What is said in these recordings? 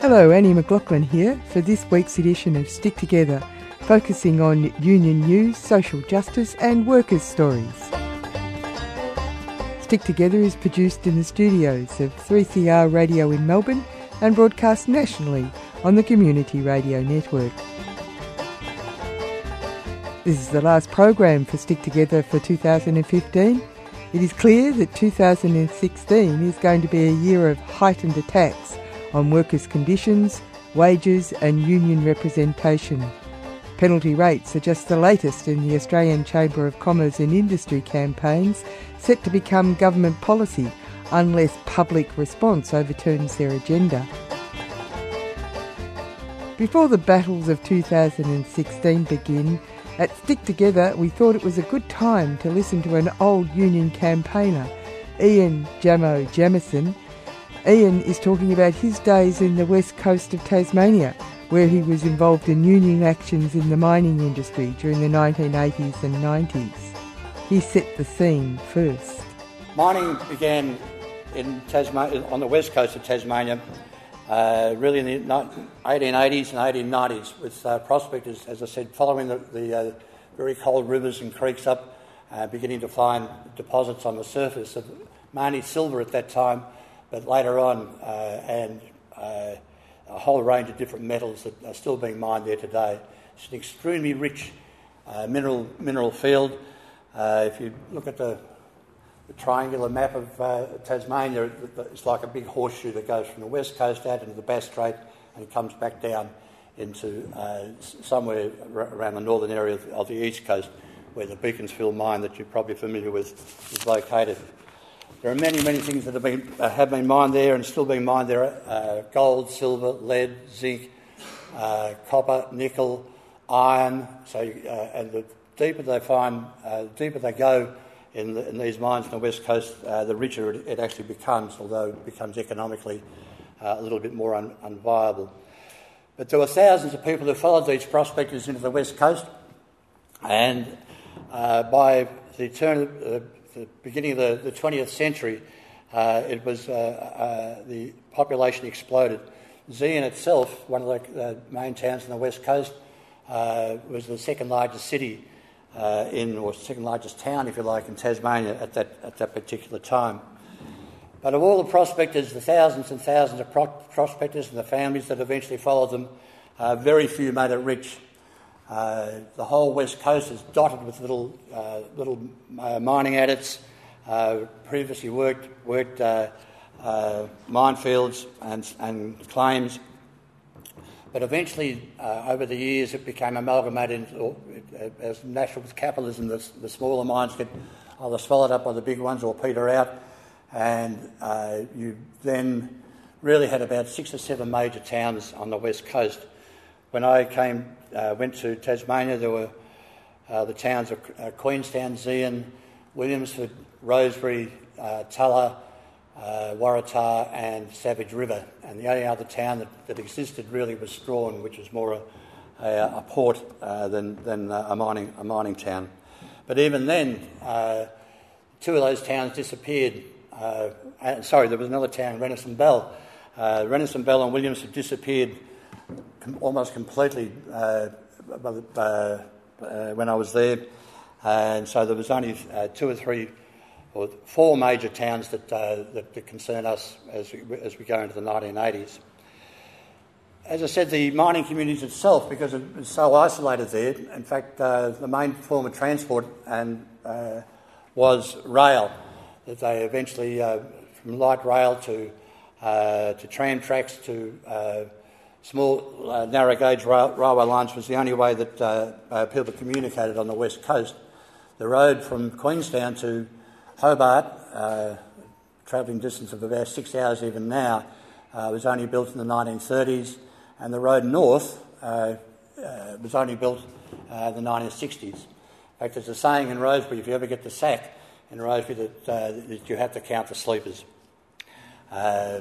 Hello, Annie McLaughlin here for this week's edition of Stick Together, focusing on union news, social justice, and workers' stories. Stick Together is produced in the studios of 3CR Radio in Melbourne and broadcast nationally on the Community Radio Network. This is the last program for Stick Together for 2015. It is clear that 2016 is going to be a year of heightened attacks on workers' conditions, wages, and union representation. Penalty rates are just the latest in the Australian Chamber of Commerce and Industry campaigns set to become government policy unless public response overturns their agenda. Before the battles of 2016 begin, at Stick Together we thought it was a good time to listen to an old union campaigner, Ian Jamo Jamieson. Ian is talking about his days in the west coast of Tasmania, where he was involved in union actions in the mining industry during the 1980s and 90s. He set the scene first. Mining began in Tasmania, on the west coast of Tasmania, uh, really in the 1880s and 1890s, with uh, prospectors, as I said, following the, the uh, very cold rivers and creeks up, uh, beginning to find deposits on the surface of mainly silver at that time, but later on, uh, and uh, a whole range of different metals that are still being mined there today. It's an extremely rich mineral mineral field. if you look at the the triangular map of uh, Tasmania, it's like a big horseshoe that goes from the west coast out into the Bass Strait and comes back down into uh, somewhere around the northern area of, the east coast, where the Beaconsfield mine that you're probably familiar with is located. There are many, many things that have been, uh, have been mined there and still being mined there uh, gold, silver, lead, zinc, uh, copper, nickel, iron. So, uh, and the deeper they find, the deeper they go, in, the, in these mines on the west coast, uh, the richer it, it, actually becomes, although it becomes economically uh, a little bit more un, unviable. But there were thousands of people who followed these prospectors into the west coast, and uh, by the turn of the, beginning of the, the 20th century, uh, it was uh, uh, the population exploded. Zeehan itself, one of the main towns on the west coast, was the second largest city uh, in, or second largest town, if you like, in Tasmania at that, at that particular time. But of all the prospectors, the thousands and thousands of pro- prospectors and the families that eventually followed them, uh, very few made it rich. Uh, the whole west coast is dotted with little, uh, little uh, mining adits, uh, previously worked, worked minefields and, and claims but eventually, uh, over the years, it became amalgamated uh, as natural capitalism. The, the, smaller mines get either swallowed up by the big ones or peter out. And uh, you then really had about six or seven major towns on the west coast. When I came, uh, went to Tasmania, there were uh, the towns of uh, Queenstown, Zeehan, Williamsford, Rosebery, Tullah, uh, Waratah and Savage River. And the only other town that, that existed really was Strahan, which was more a, a, a port uh, than, than a, mining, a mining town. But even then, uh, two of those towns disappeared. Uh, sorry, there was another town, Renison Bell. Uh, Renison Bell and Williams have disappeared com- almost completely uh, when I was there. And so there was only two or three or four major towns that, uh, that, that, concern us as we, as we go into the 1980s. As I said, the mining communities itself, because it was so isolated there, in fact, uh, the main form of transport and, uh, was rail. That they eventually, uh, from light rail to, uh, to tram tracks to uh, small narrow gauge rail, railway lines was the only way that people communicated on the west coast. The road from Queenstown to Hobart, uh, travelling distance of about six hours even now, uh, was only built in the 1930s, and the road north uh, uh was only built uh, in the 1960s. In fact, there's a saying in Rosebery if you ever get the sack in Rosebery that, uh, that you have to count the sleepers,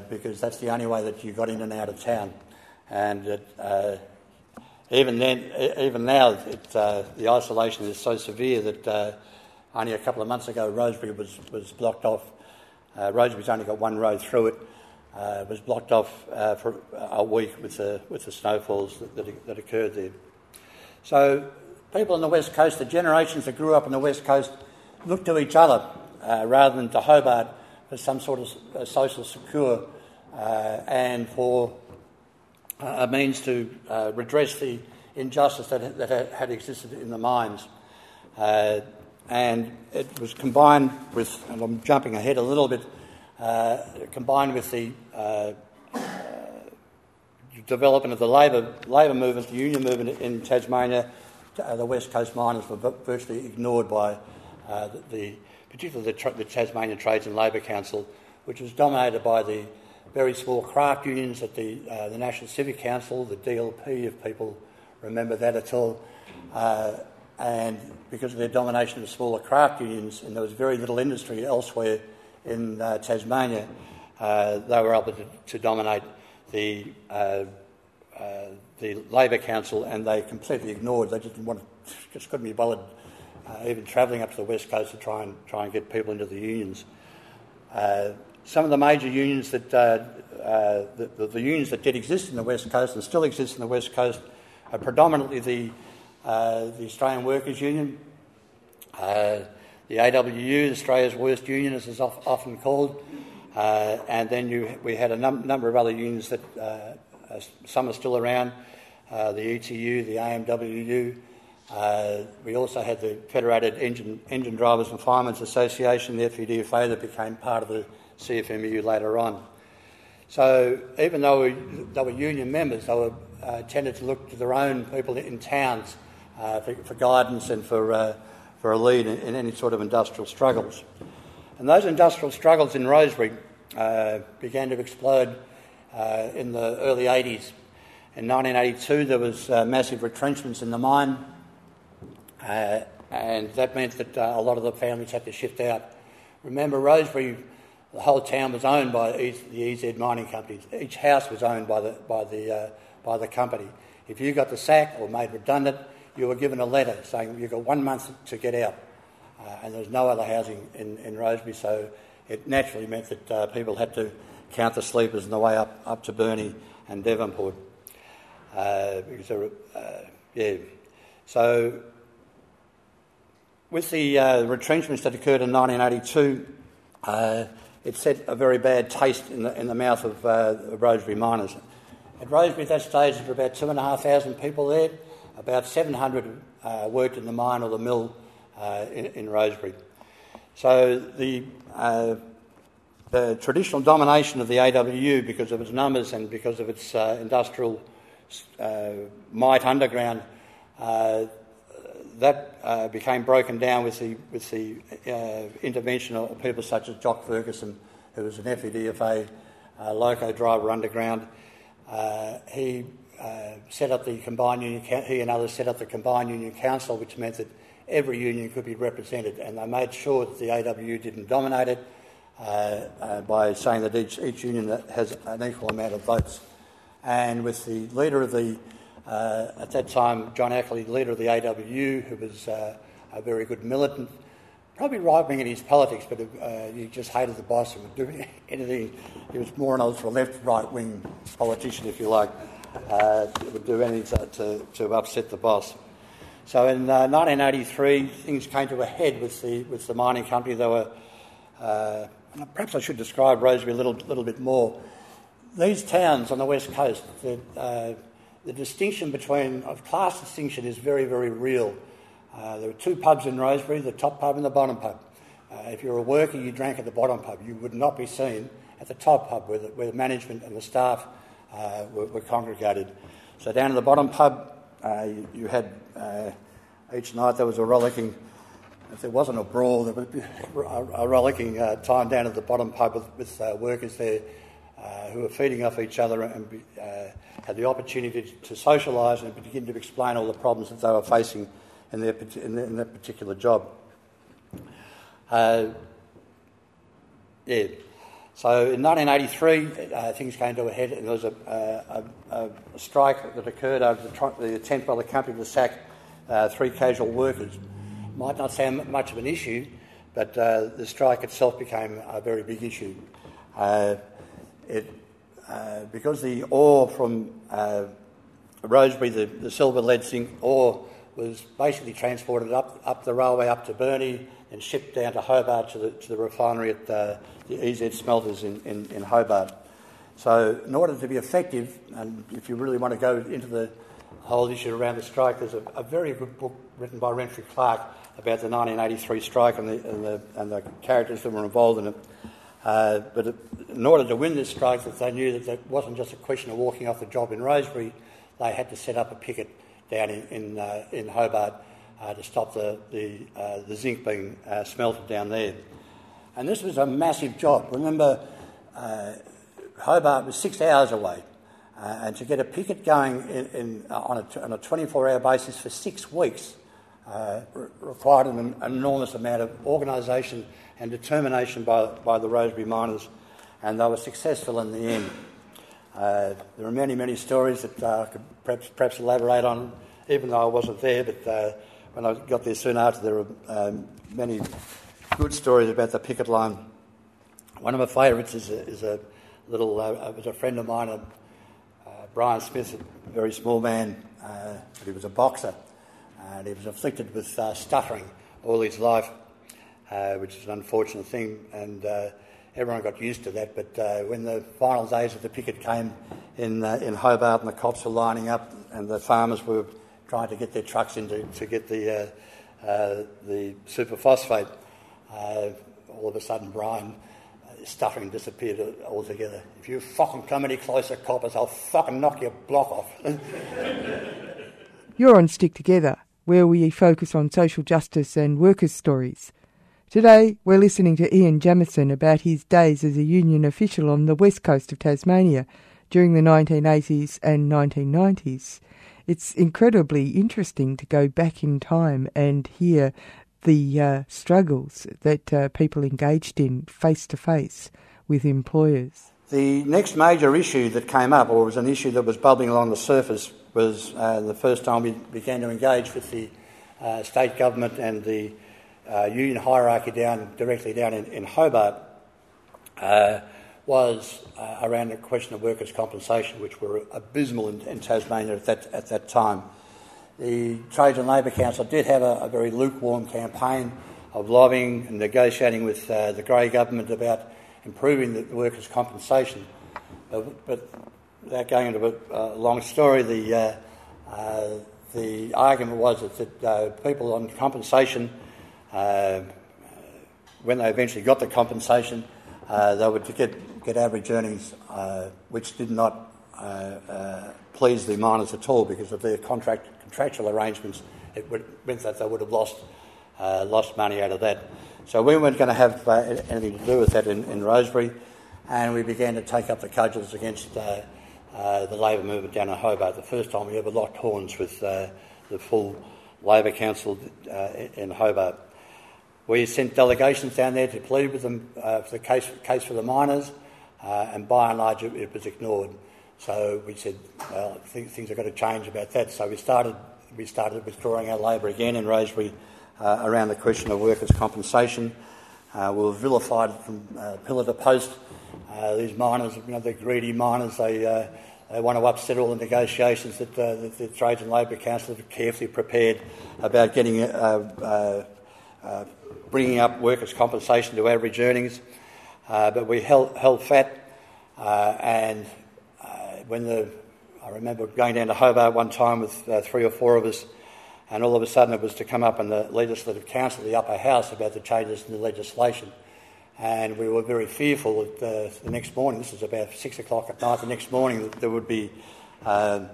because that's the only way that you got in and out of town. And even then, even now, it, the isolation is so severe that only a couple of months ago, Rosebery was, was blocked off. Uh, Rosebery's only got one road through it, uh, was blocked off uh, for a week with the, with the snowfalls that, that, that, occurred there. So, people on the West Coast, the generations that grew up on the West Coast, looked to each other uh, rather than to Hobart for some sort of uh, social secure uh, and for a means to redress the injustice that, that had existed in the mines. and it was combined with, and I'm jumping ahead a little bit, uh, combined with the uh, development of the labour labour movement, the union movement in Tasmania, uh, the West Coast miners were virtually ignored by uh, the, the, particularly the, the, Tasmanian Trades and Labour Council, which was dominated by the very small craft unions at the, uh, the National Civic Council, the DLP, if people remember that at all. Uh, and because of their domination of smaller craft unions, and there was very little industry elsewhere in uh, Tasmania, uh, they were able to, to dominate the uh, uh, the Labor Council, and they completely ignored. They just didn't want to, just couldn't be bothered even travelling up to the west coast to try and try and get people into the unions. Uh, some of the major unions that the, the, the, unions that did exist in the west coast and still exist in the west coast are predominantly the the Australian Workers Union. The AWU, Australia's worst union, as it's often called, uh, and then you, we had a num- number of other unions that uh, some are still around. Uh, the ETU, the AMWU. Uh, we also had the Federated Engine, Engine Drivers and Firemen's Association, the FEDFA, that became part of the CFMEU later on. So even though we, they were union members, they were uh, tended to look to their own people in towns uh, for, for, guidance and for uh, for a lead in, in any sort of industrial struggles. And those industrial struggles in Rosebery uh, began to explode uh, in the early 80s. In 1982, there was uh, massive retrenchments in the mine, and that meant that a lot of the families had to shift out. Remember, Rosebery, the whole town was owned by the EZ mining companies. Each house was owned by the, by the, uh, by the company. If you got the sack or made redundant, you were given a letter saying you've got one month to get out. Uh, and there was no other housing in, in Rosebery, so it naturally meant that uh, people had to count the sleepers on the way up, up to Burnie and Devonport. Uh, because uh, yeah. So, with the uh, retrenchments that occurred in 1982, uh, it set a very bad taste in the, in the mouth of the Rosebery miners. At Rosebery at that stage, there were about 2,500 people there. About 700 uh, worked in the mine or the mill uh, in, in, Rosebery. So the, uh, the, traditional domination of the AWU, because of its numbers and because of its uh, industrial uh, might underground, uh, that became broken down with the, with the intervention of people such as Jock Ferguson, who was an FEDFA loco driver underground. he uh, set up the combined union. He and others set up the combined union council, which meant that every union could be represented, and they made sure that the AWU didn't dominate it uh, uh, by saying that each, each union has an equal amount of votes. And with the leader of the uh, at that time, John Ackley, leader of the AWU, who was uh, a very good militant, probably right wing in his politics, but he just hated the boss and would do anything. He was more an ultra left right wing politician, if you like uh, would do anything to, to, upset the boss. So in uh, 1983, things came to a head with the, with the mining company. They were, uh, perhaps I should describe Rosebery a little, little bit more. These towns on the west coast, the, uh, the distinction between, class distinction is very, very real. Uh, there were two pubs in Rosebery, the top pub and the bottom pub. Uh, if you were a worker, you drank at the bottom pub. You would not be seen at the top pub where the, where the management and the staff uh, were, were, congregated. So down in the bottom pub, uh, you, you, had uh, each night there was a rollicking. If there wasn't a brawl, there would be a, rollicking uh, time down at the bottom pub with, with workers there uh, who were feeding off each other and be, had the opportunity to, socialise and begin to explain all the problems that they were facing in their in, their, in their particular job. yeah. So in 1983, uh, things came to a head, and there was a, a, a, strike that occurred over the, the, attempt by the company to sack uh, three casual workers. Might not sound much of an issue, but uh, the strike itself became a very big issue. Uh, it, uh, because the ore from uh, Rosebery, the, the silver lead zinc ore, was basically transported up, up the railway up to Burnie and shipped down to Hobart to the, to the refinery at uh, the EZ smelters in, in, in Hobart. So, in order to be effective, and if you really want to go into the whole issue around the strike, there's a, a very good book written by Renfrew Clark about the 1983 strike and the, and the, and the characters that were involved in it. Uh, but in order to win this strike, that they knew that it wasn't just a question of walking off the job in Rosebery, they had to set up a picket down in, in, uh, in Hobart uh, to stop the, the, uh, the zinc being uh, smelted down there. And this was a massive job. Remember, uh, Hobart was six hours away. And to get a picket going in, in, on a, on a 24 hour basis for six weeks re- required an, an, enormous amount of organisation and determination by, by the Rosebery miners, and they were successful in the end. Uh, there are many, many stories that uh, I could perhaps, perhaps, elaborate on, even though I wasn't there, but uh, when I got there soon after, there were um, many good stories about the picket line. One of my favourites is a, is a little, was a friend of mine, Brian Smith, a very small man, uh, but he was a boxer, and he was afflicted with uh, stuttering all his life, uh, which is an unfortunate thing, and uh, everyone got used to that. But uh, when the final days of the picket came in uh, in Hobart, and the cops were lining up, and the farmers were trying to get their trucks in to, to get the the superphosphate, all of a sudden Brian stuttering disappeared altogether. If you fucking come any closer, coppers, I'll fucking knock your block off. You're on Stick Together, where we focus on social justice and workers' stories. Today, we're listening to Ian Jamieson about his days as a union official on the west coast of Tasmania during the 1980s and 1990s. It's incredibly interesting to go back in time and hear the uh, struggles that uh, people engaged in face to face with employers. The next major issue that came up, or was an issue that was bubbling along the surface, was uh, the first time we began to engage with the uh, state government and the uh, union hierarchy down directly down in, in Hobart. Uh, was around the question of workers' compensation, which were abysmal in, in Tasmania at that, at that time. The Trades and Labour Council did have a, a very lukewarm campaign of lobbying and negotiating with uh, the Gray government about improving the workers' compensation. But, but without going into a, long story, the, uh, uh, the argument was that, that uh, people on compensation, uh, when they eventually got the compensation, uh, they would get, get average earnings, which did not please the miners at all because of their contract contractual arrangements, it would, meant that they would have lost, uh, lost money out of that. So we weren't going to have uh, anything to do with that in, in, Rosebery, and we began to take up the cudgels against uh, uh the Labor movement down in Hobart. The first time we ever locked horns with uh, the full Labor Council uh, in Hobart. We sent delegations down there to plead with them for the case, case for the miners, and by and large it, it was ignored. So we said, well, things have got to change about that. So we started, we started withdrawing our labour again in Rosebery uh, around the question of workers' compensation. Uh, we were vilified from uh, pillar to post. Uh, these miners, you know, they're greedy miners. They, uh, they want to upset all the negotiations that, uh, that the Trades and Labour Council have carefully prepared about getting, bringing up workers' compensation to average earnings. but we held, held fat and when the I remember going down to Hobart one time with uh, three or four of us, and all of a sudden it was to come up in the Legislative Council, the upper house, about the changes in the legislation. And we were very fearful that uh, the next morning, this was about six o'clock at night, the next morning there would be uh,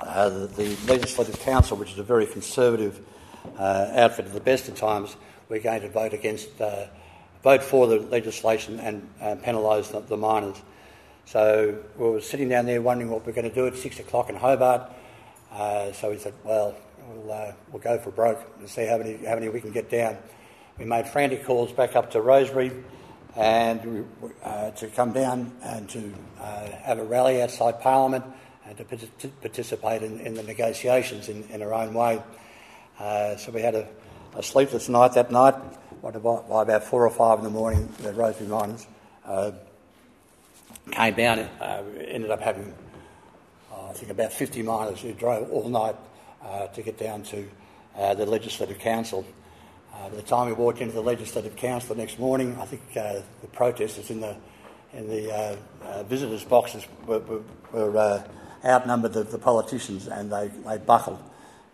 uh, the, the, Legislative Council, which is a very conservative uh, outfit at the best of times, we're going to vote against, uh, vote for the legislation and penalise the, the miners. So we were sitting down there wondering what we are going to do at six o'clock in Hobart. Uh, so we said, well, we'll, uh, we'll go for broke and see how many, how many we can get down. We made frantic calls back up to Rosebery and uh, to come down and to uh, have a rally outside Parliament and to participate in, in the negotiations in, in, our own way. Uh, so we had a, a, sleepless night that night. By about four or five in the morning, the Rosebery miners uh, came down, uh, ended up having, uh, I think, about 50 miners who drove all night uh, to get down to uh, the Legislative Council. Uh, by the time we walked into the Legislative Council the next morning, I think uh, the protesters in the in the visitors' boxes were, were, were outnumbered the, the, politicians, and they, they buckled,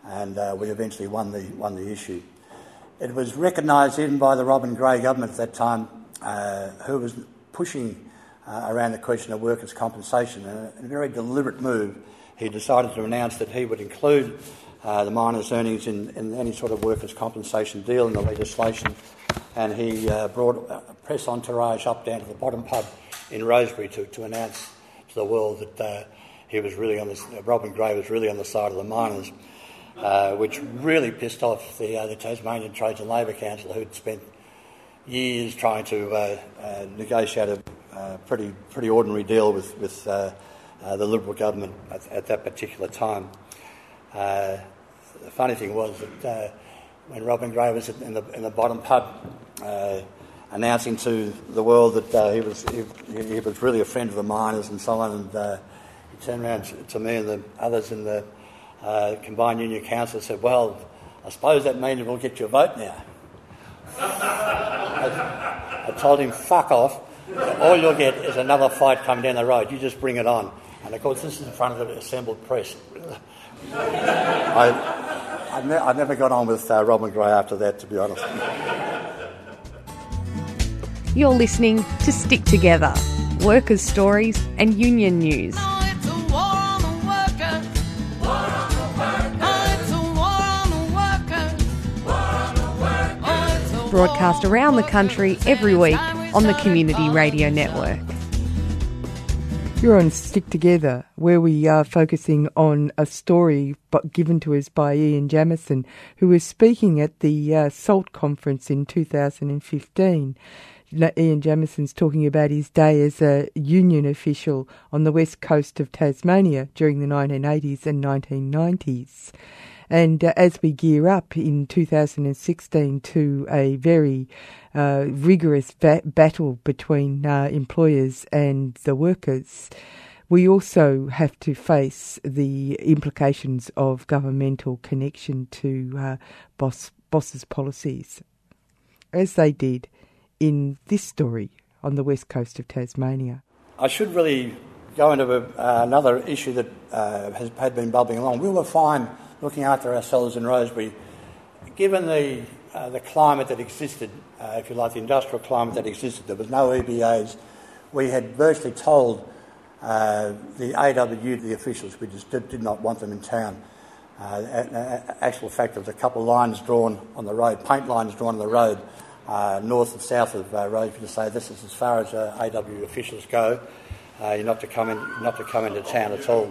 and we eventually won the won the issue. It was recognised even by the Robin Gray government at that time, who was pushing uh, around the question of workers' compensation. And in a very deliberate move, he decided to announce that he would include uh, the miners' earnings in, in, any sort of workers' compensation deal in the legislation. And he uh, brought a press entourage up down to the bottom pub in Rosebery to, to announce to the world that uh, he was really on the, Robin Gray was really on the side of the miners. Uh, which really pissed off the, uh, the Tasmanian Trades and Labour Council, who'd spent years trying to uh, uh, negotiate a uh, pretty pretty ordinary deal with with uh, uh, the Liberal government at, at, that particular time. Uh, the funny thing was that when Robin Gray was in the in the bottom pub announcing to the world that he was he, he, was really a friend of the miners and so on, and he turned around to me and the others in the combined union council said, "Well, I suppose that means we'll get your vote now." I, I told him, "Fuck off." all you'll get is another fight coming down the road. You just bring it on. And of course, this is in front of the assembled press. I, I, ne- I, never got on with uh, Robin Gray after that, to be honest. You're listening to Stick Together workers' stories and union news. Broadcast around the country every week on the Community Radio Network. You're on Stick Together, where we are focusing on a story given to us by Ian Jamieson, who was speaking at the uh, SALT conference in 2015. Ian Jamieson's talking about his day as a union official on the west coast of Tasmania during the 1980s and 1990s. And uh, as we gear up in 2016 to a very uh, rigorous ba- battle between uh, employers and the workers, we also have to face the implications of governmental connection to uh, boss, bosses' policies, as they did in this story on the west coast of Tasmania. I should really go into a, uh, another issue that uh, has had been bubbling along. We were fine looking after ourselves in Rosebery. Given the, uh, the climate that existed, uh, if you like, the industrial climate that existed, there was no EBAs. We had virtually told uh, the AWU, the officials, we just did, did not want them in town. Uh, actual fact, there was a couple of lines drawn on the road, paint lines drawn on the road, uh, north and south of uh, Rosebery to say this is as far as uh, AW officials go. You're not to come in, not to come into town at all.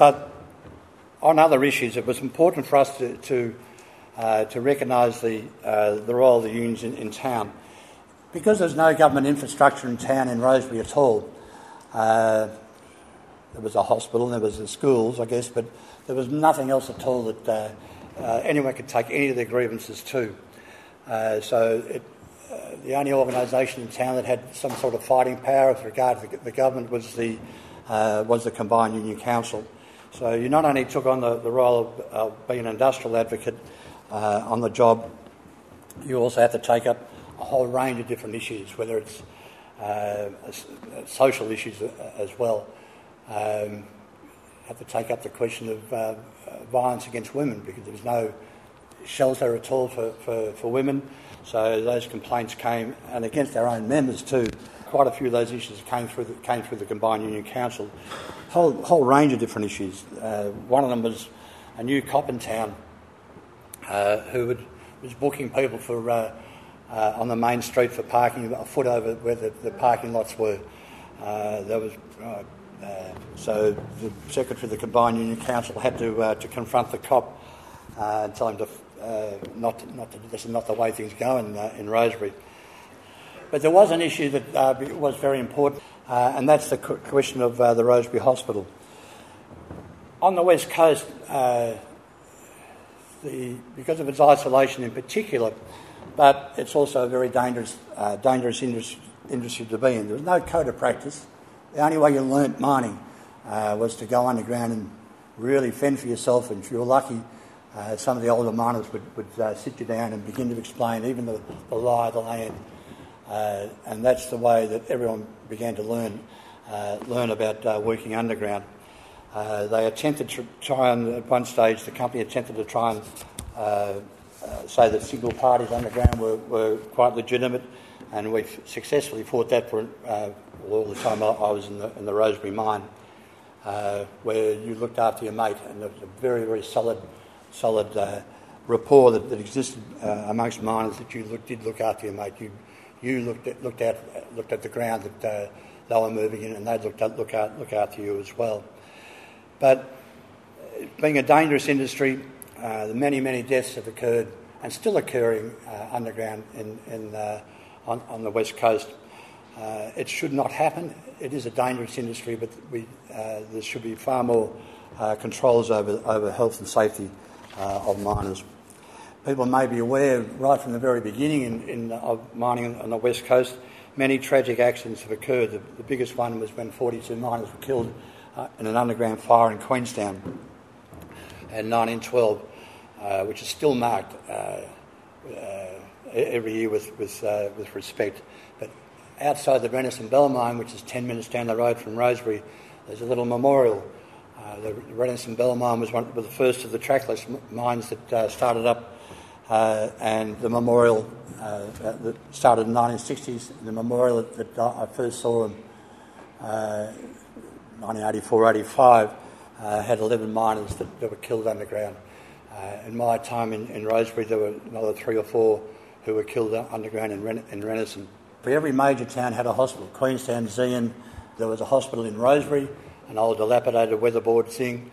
But on other issues, it was important for us to, to, uh, to recognise the, uh, the role of the unions in, in, town. Because there's no government infrastructure in town in Rosebery at all, uh, there was a hospital, there was the schools, I guess, but there was nothing else at all that uh, uh, anyone could take any of their grievances to. Uh, so it, the only organisation in town that had some sort of fighting power with regard to the, the government was the, was the Combined Union Council. So you not only took on the, the role of, being an industrial advocate uh, on the job, you also have to take up a whole range of different issues, whether it's uh, social issues as well. Um, have to take up the question of uh, violence against women because there's no shelter at all for, for, for women. So those complaints came, and against our own members too quite a few of those issues came through the, came through the Combined Union Council. Whole whole range of different issues. Uh, one of them was a new cop in town uh, who would, was booking people for uh, uh on the main street for parking a foot over where the, the parking lots were. Uh, there was. Uh, so the secretary of the Combined Union Council had to to confront the cop and tell him to not not to, this is not the way things go in in Rosebery. But there was an issue that uh, was very important, uh, and that's the question of uh, the Rosebery Hospital. On the west coast, uh, the, because of its isolation in particular, but it's also a very dangerous, uh, dangerous industry to be in. There was no code of practice. The only way you learnt mining uh, was to go underground and really fend for yourself. And if you were lucky, some of the older miners would, would sit you down and begin to explain even the, the lie of the land. Uh, and that's the way that everyone began to learn, uh, learn about uh, working underground. they attempted to try and, at one stage, the company attempted to try and say that single parties underground were, were quite legitimate, and we successfully fought that for all the time I, was in the, in the Rosebery mine. Uh, where you looked after your mate, and there was a very, very solid, solid uh, rapport that, that existed uh, amongst miners that you look, did look after your mate. You, you looked at, looked at, looked at the ground that uh, they were moving in, and they looked at, look, out, look after you as well. But being a dangerous industry, uh, the many, many deaths have occurred and still occurring uh, underground in, in, on, on the west coast. Uh, it should not happen. It is a dangerous industry, but we, uh, there should be far more uh, controls over, over health and safety uh, of miners. People may be aware, right from the very beginning in, in of mining on the west coast, many tragic accidents have occurred. The, the biggest one was when 42 miners were killed uh, in an underground fire in Queenstown in 1912, uh, which is still marked every year with, with, with respect But outside the Renison Bell mine, which is 10 minutes down the road from Rosebery, there's a little memorial. Uh, the Renison Bell mine was one of the first of the trackless mines that uh, started up, uh, and the memorial uh, that started in the 1960s, the memorial that, I first saw in 1984 uh, 85 uh, had 11 miners that, that were killed underground. in my time in, in, Rosebery, there were another three or four who were killed underground in, Ren- in Renison. For every major town had a hospital. Queenstown, Zeehan, there was a hospital in Rosebery, an old dilapidated weatherboard thing,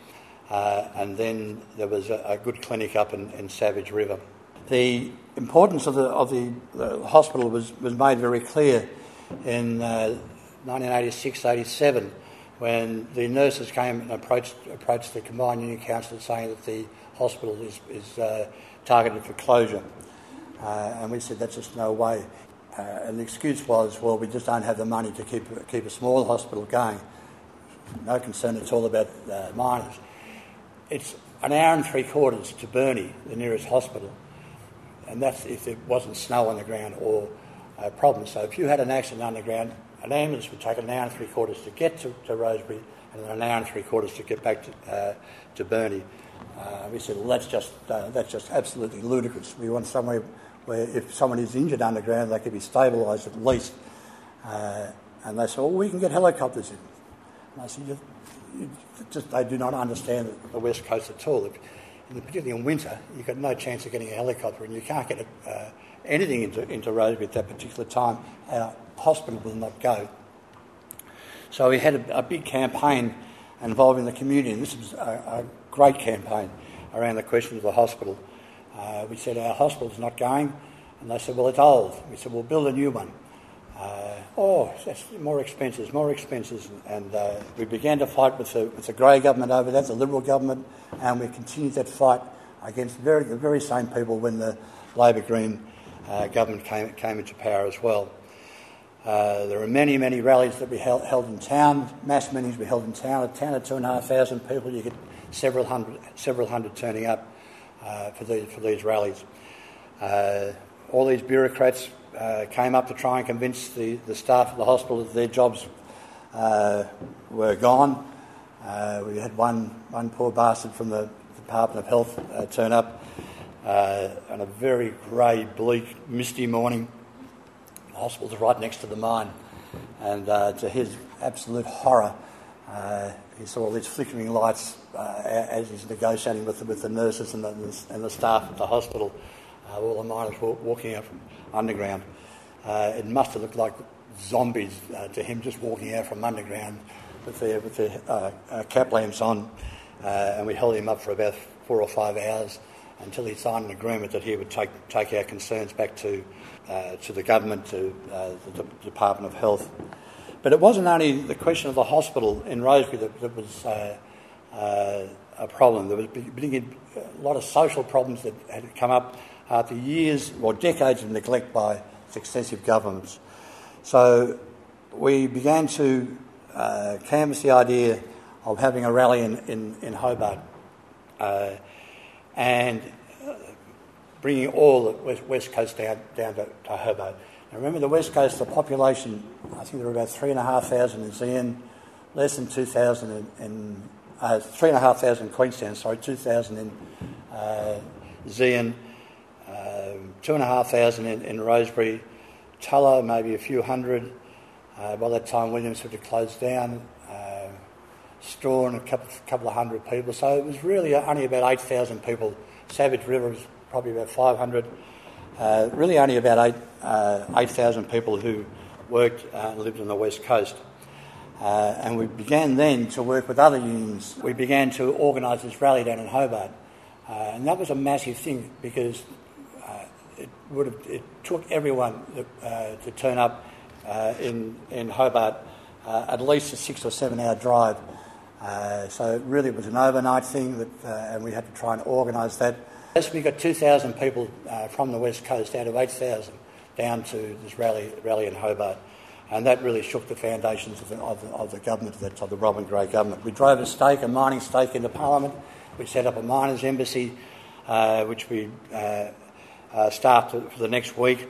uh, and then there was a, a good clinic up in, in, Savage River. The importance of the, of the, the hospital was, was made very clear in uh, 1986 87 when the nurses came and approached, approached the Combined Union Council saying that the hospital is, is uh, targeted for closure. Uh, and we said, that's just no way. Uh, and the excuse was, well, we just don't have the money to keep, keep a small hospital going. No concern at all about uh, miners. It's an hour and three quarters to Burnie, the nearest hospital, and that's if there wasn't snow on the ground or a problem. So if you had an accident underground, an ambulance would take an hour and three quarters to get to, to Rosebery and an hour and three quarters to get back to, uh, to Burnie. Uh, we said, well, that's just, uh, that's just absolutely ludicrous. We want somewhere where if someone is injured underground, they could be stabilised at least. Uh, and they said, well, we can get helicopters in. And I said, you, you just, they do not understand the West Coast at all. If, particularly in winter, you've got no chance of getting a helicopter and you can't get a, uh, anything into, into Rosebery at that particular time. Our hospital will not go. So we had a, a big campaign involving the community, and this was a, a great campaign around the question of the hospital. Uh, we said, Our hospital's not going. And they said, Well, it's old. We said, We'll build a new one. Uh, oh, that's more expenses, more expenses. And uh, we began to fight with the, with the Gray government over that, the Liberal government, and we continued that fight against very, the very same people when the Labor Green uh, government came, came into power as well. Uh, there are many, many rallies that we held, held, in town, mass meetings we held in town. A town of two and a half thousand people, you get several hundred, several hundred turning up uh, for, these, for these rallies. Uh, all these bureaucrats uh, came up to try and convince the, the staff of the hospital that their jobs uh, were gone. Uh, we had one, one poor bastard from the Department of Health uh, turn up on a very grey, bleak, misty morning. The hospital's right next to the mine, and to his absolute horror, he saw all these flickering lights uh, as he's negotiating with the, with the nurses and the, and the staff at the hospital. Uh, all the miners were walking out from underground. Uh, it must have looked like zombies uh, to him just walking out from underground with their, with their uh, uh, cap lamps on. and we held him up for about four or five hours until he signed an agreement that he would take, take our concerns back to, to the government, to the Department of Health. But it wasn't only the question of the hospital in Rosebery that, that was uh, uh, a problem. There was a lot of social problems that had come up after years or decades of neglect by successive governments. So we began to uh, canvass the idea of having a rally in, in, in Hobart uh, and uh, bringing all the West, West Coast down, down to, to Hobart. Now remember, the West Coast, the population, I think there were about 3,500 in Zeehan, less than 2,000 in, in uh, 3,500 in Queenstown, sorry, 2,000 in uh, Zeehan, uh, 2,500 in, in Rosebery, Tullah, maybe a few hundred. Uh, by that time, Williams had closed down. Uh, and a couple, couple of hundred people. So it was really only about 8,000 people. Savage River was probably about 500. Uh, really only about 8, uh, 8,000 people who worked uh, and lived on the west coast. Uh, and we began then to work with other unions. We began to organise this rally down in Hobart. And that was a massive thing because would have, it took everyone uh, to turn up uh, in, in Hobart uh, at least a six or seven hour drive. so it really was an overnight thing, that, and we had to try and organise that. Yes, we got 2,000 people uh, from the west coast out of 8,000 down to this rally, rally in Hobart. And that really shook the foundations of the, of the, of the government at that time, the Robin Gray government. We drove a stake, a mining stake into Parliament. We set up a miners' embassy, uh, which we uh, uh started for the next week.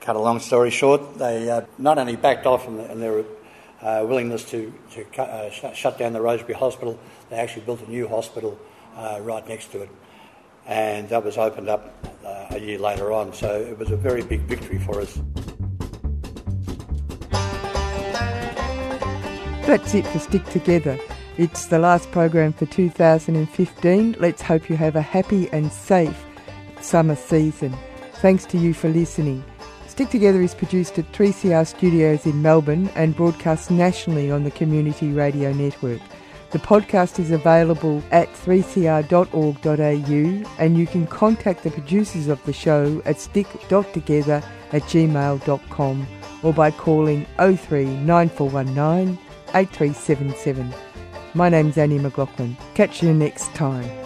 Cut a long story short, they uh, not only backed off in, the, in their uh, willingness to, to cut, sh- shut down the Rosebery Hospital, they actually built a new hospital right next to it and that was opened up uh, a year later on. So it was a very big victory for us. That's it for Stick Together. It's the last program for 2015. Let's hope you have a happy and safe summer season. Thanks to you for listening. Stick Together is produced at 3CR Studios in Melbourne and broadcast nationally on the Community Radio Network. The podcast is available at 3cr.org.au and you can contact the producers of the show at stick.together at gmail.com or by calling 03 9419 8377. My name's Annie McLaughlin. Catch you next time.